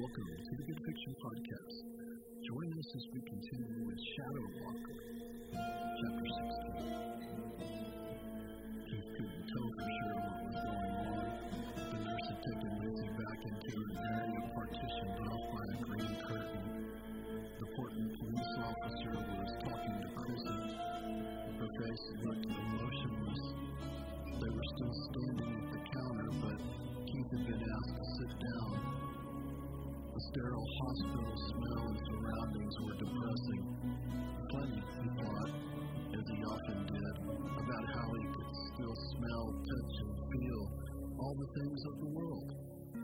Welcome to the Good Fiction Podcast. Join us as we continue with Shadow Walker, Chapter 16. Keith couldn't tell for sure sterile hospital smell and surroundings were depressing. Funny, he thought, as he often did, about how he could still smell, touch, and feel all the things of the world.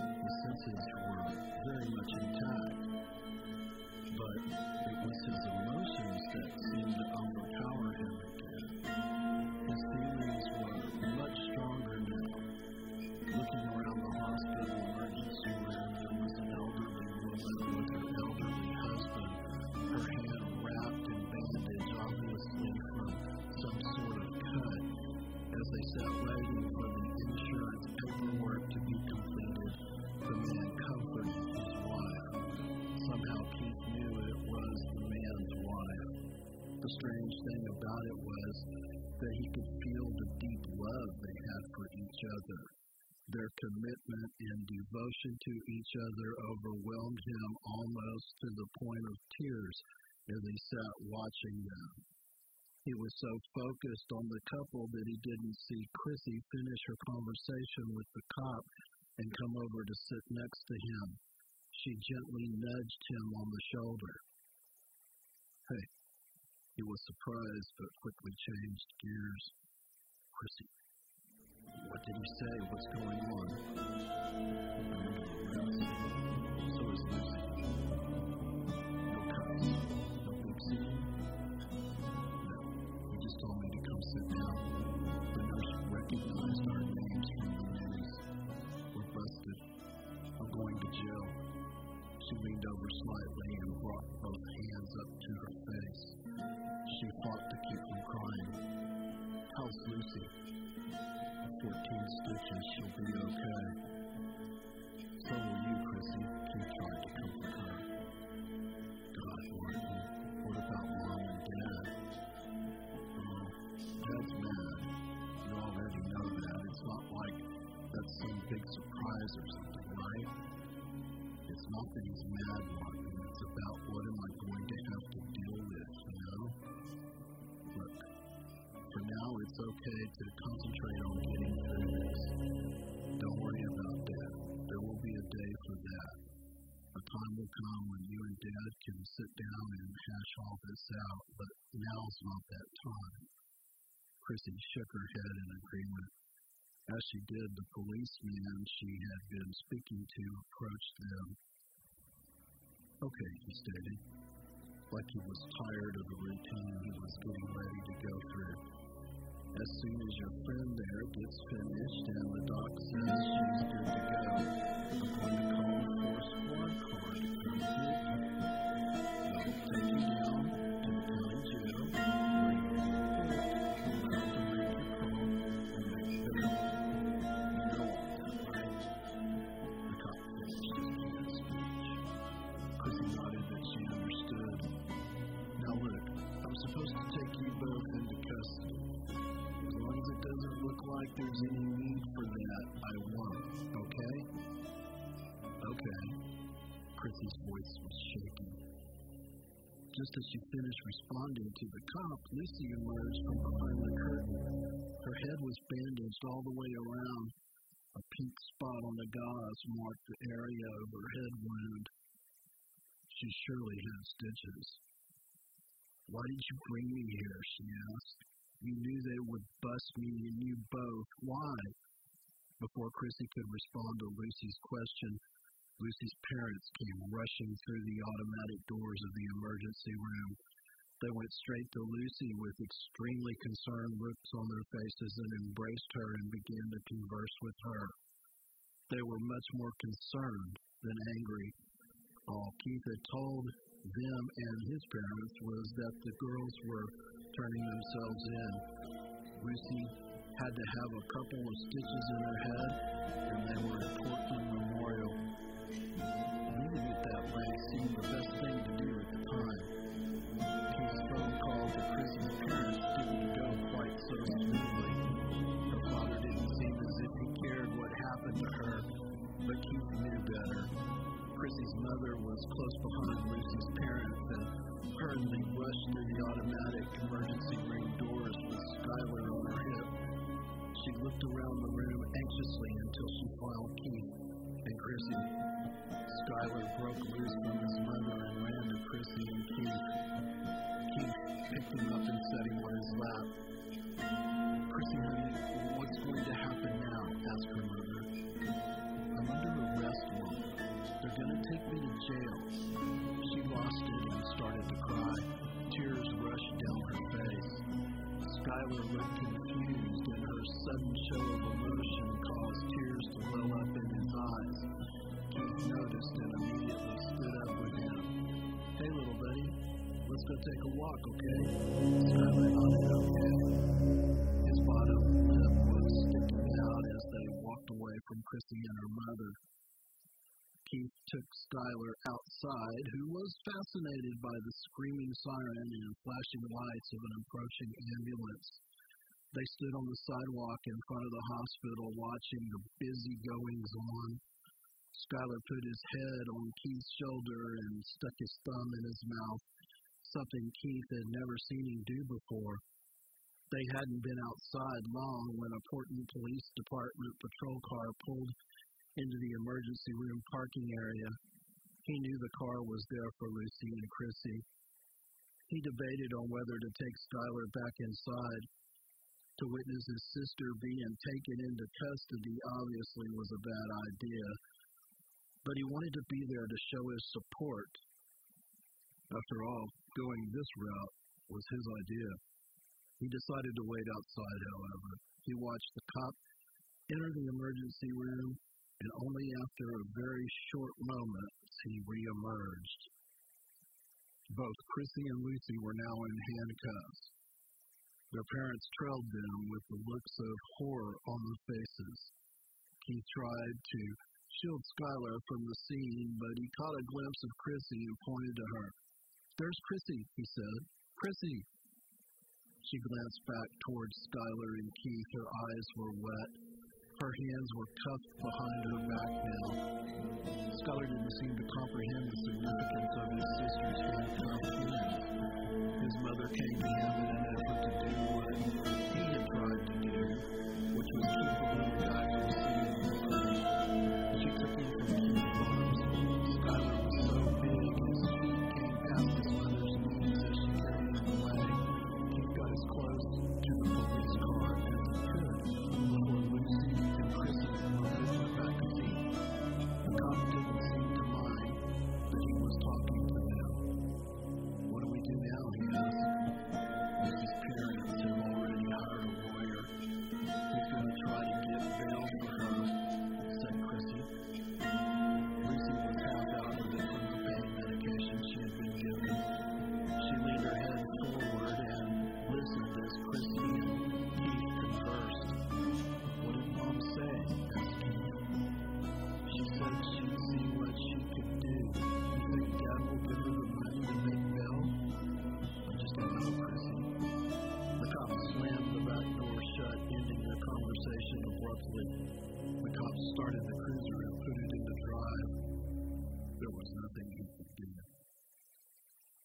The senses were very much intact, but it was his emotions that seemed to overpower The strange thing about it was that he could feel the deep love they had for each other. Their commitment and devotion to each other overwhelmed him almost to the point of tears as he sat watching them. He was so focused on the couple that he didn't see Chrissy finish her conversation with the cop and come over to sit next to him. She gently nudged him on the shoulder. Hey, he was surprised but quickly changed gears. Chrissy, what did he say? What's going on? So is Lucy. No. He just told me to come sit down. The nurse from the. We're busted. She leaned over slightly and brought both hands up to her face. She fought to keep from crying. How's Lucy? 14 stitches, she'll be okay. So will you, Chrissy. Keith tried to comfort her. God, Martin, what about Mom and Dad? Oh, Dad's mad. You already know that. It's not like that's some big surprise or something, right? It's not that he's mad, Martin. It's about what am I going to have to deal with, you know? Look, for now, it's okay to concentrate on getting through this. Don't worry about that. There will be a day for that. A time will come when you and Dad can sit down and hash all this out, but now's not that time. Chrissy shook her head in agreement. As she did, the policeman she had been speaking to approached them. Okay, he stated, like he was tired of the routine he was getting ready to go through. As soon as your friend there gets finished and the doc says she's good to go, I'm going to call for a squad car to come get you. Voice was shaking. Just as she finished responding to the cop, Lucy emerged from behind the curtain. Her head was bandaged all the way around. A pink spot on the gauze marked the area of her head wound. She surely had stitches. Why did you bring me here? she asked. You knew they would bust me and you both. Why? Before Chrissy could respond to Lucy's question, Lucy's parents came rushing through the automatic doors of the emergency room. They went straight to Lucy with extremely concerned looks on their faces and embraced her and began to converse with her. They were much more concerned than angry. All Keith had told them and his parents was that the girls were turning themselves in. Lucy had to have a couple of stitches in her head, and they were at looked around the room anxiously until she found Keith and Chrissy. Skylar broke loose from his mother and ran to Chrissy and Keith. Keith picked him up and set him on his lap. Chrissy, honey, what's going to happen now? asked her mother. I'm under arrest, Mom. They're going to take me to jail. She lost it and started to cry. Tears rushed down her face. Skylar looked confused, her sudden show of emotion caused tears to well up in his eyes. Keith noticed and immediately stood up with him. Hey, little buddy, let's go take a walk, okay? Skylar nodded okay. His bottom lip was sticking out as they walked away from Chrissy and her mother. Keith took Skylar outside, who was fascinated by the screaming siren and flashing lights of an approaching ambulance. They stood on the sidewalk in front of the hospital watching the busy goings on. Skylar put his head on Keith's shoulder and stuck his thumb in his mouth, something Keith had never seen him do before. They hadn't been outside long when a Portland Police Department patrol car pulled into the emergency room parking area. He knew the car was there for Lucy and Chrissy. He debated on whether to take Skylar back inside. To witness his sister being taken into custody obviously was a bad idea, but he wanted to be there to show his support. After all, going this route was his idea. He decided to wait outside, however. He watched the cop enter the emergency room and only after a very short moment he reemerged. Both Chrissy and Lucy were now in handcuffs. Their parents trailed them with the looks of horror on their faces. Keith tried to shield Skylar from the scene, but he caught a glimpse of Chrissy and pointed to her. There's Chrissy, he said. Chrissy! She glanced back towards Skylar and Keith. Her eyes were wet. Her hands were cuffed behind her back now. Skylar didn't seem to comprehend the significance of his sister's handcuffed hands. His mother came to him in an effort to do what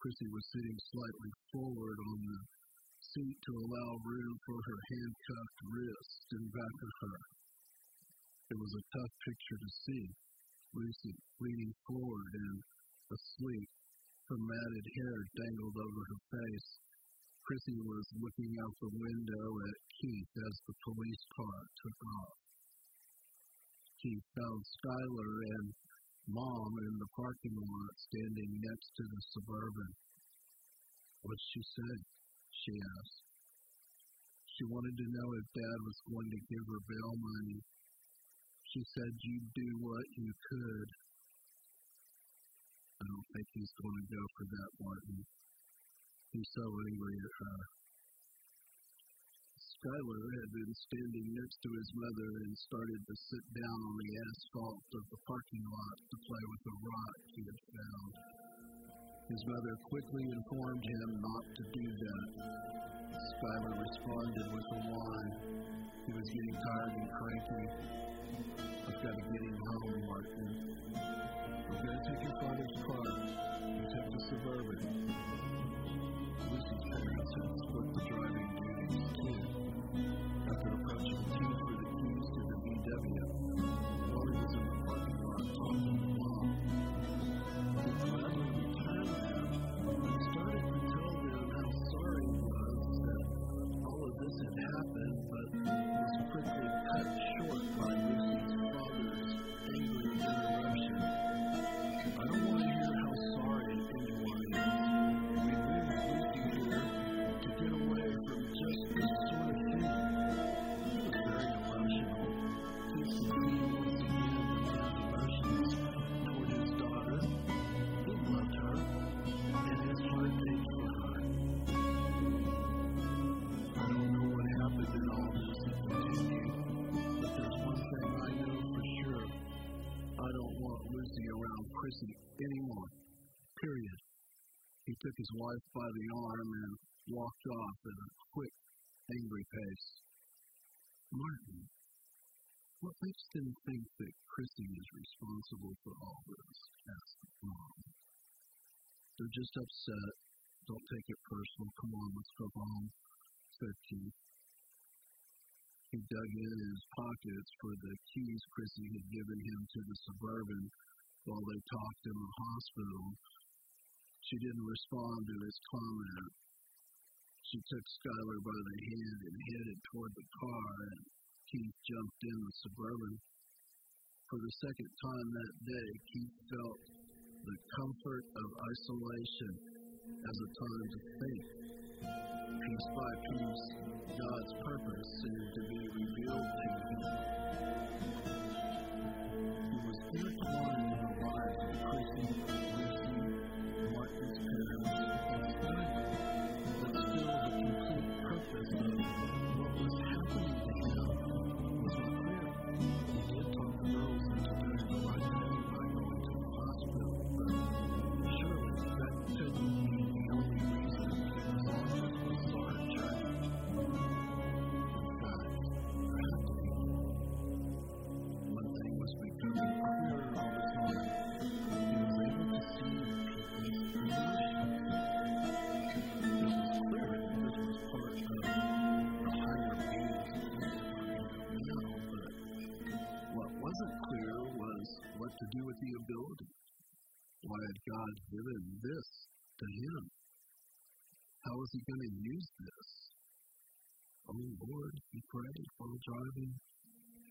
Chrissy was sitting slightly forward on the seat to allow room for her handcuffed wrist in back of her. It was a tough picture to see. Lucy leaning forward and asleep, her matted hair dangled over her face. Chrissy was looking out the window at Keith as the police car took off. Keith found Skylar and Mom in the parking lot standing next to the Suburban. What'd she say? She asked. She wanted to know if Dad was going to give her bail money. She said you'd do what you could. I don't think he's going to go for that, Martin. He's so angry at her. Skylar had been standing next to his mother and started to sit down on the asphalt of the parking lot to play with a rock he had found. His mother quickly informed him not to do that. Skylar responded with a whine. He was getting tired and cranky. I've got to get him home, Martin. I've going to take your father's car. He took the Suburban. His wife by the arm and walked off at a quick, angry pace. Martin, what makes them think that Chrissy is responsible for all this? asked Mom. They're just upset. Don't take it personal. Come on, let's go home, said Keith. He dug in his pockets for the keys Chrissy had given him to the Suburban while they talked in the hospital. She didn't respond to his comment. She took Skylar by the hand and headed toward the car, and Keith jumped in the Suburban. For the second time that day, Keith felt the comfort of isolation as a time to think. Piece by piece, God's purpose seemed to be revealed to him. He was intertwined God given this to him? How was he going to use this? Oh Lord, he prayed while driving,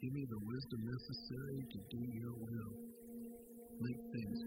give me the wisdom necessary to do your will. Make things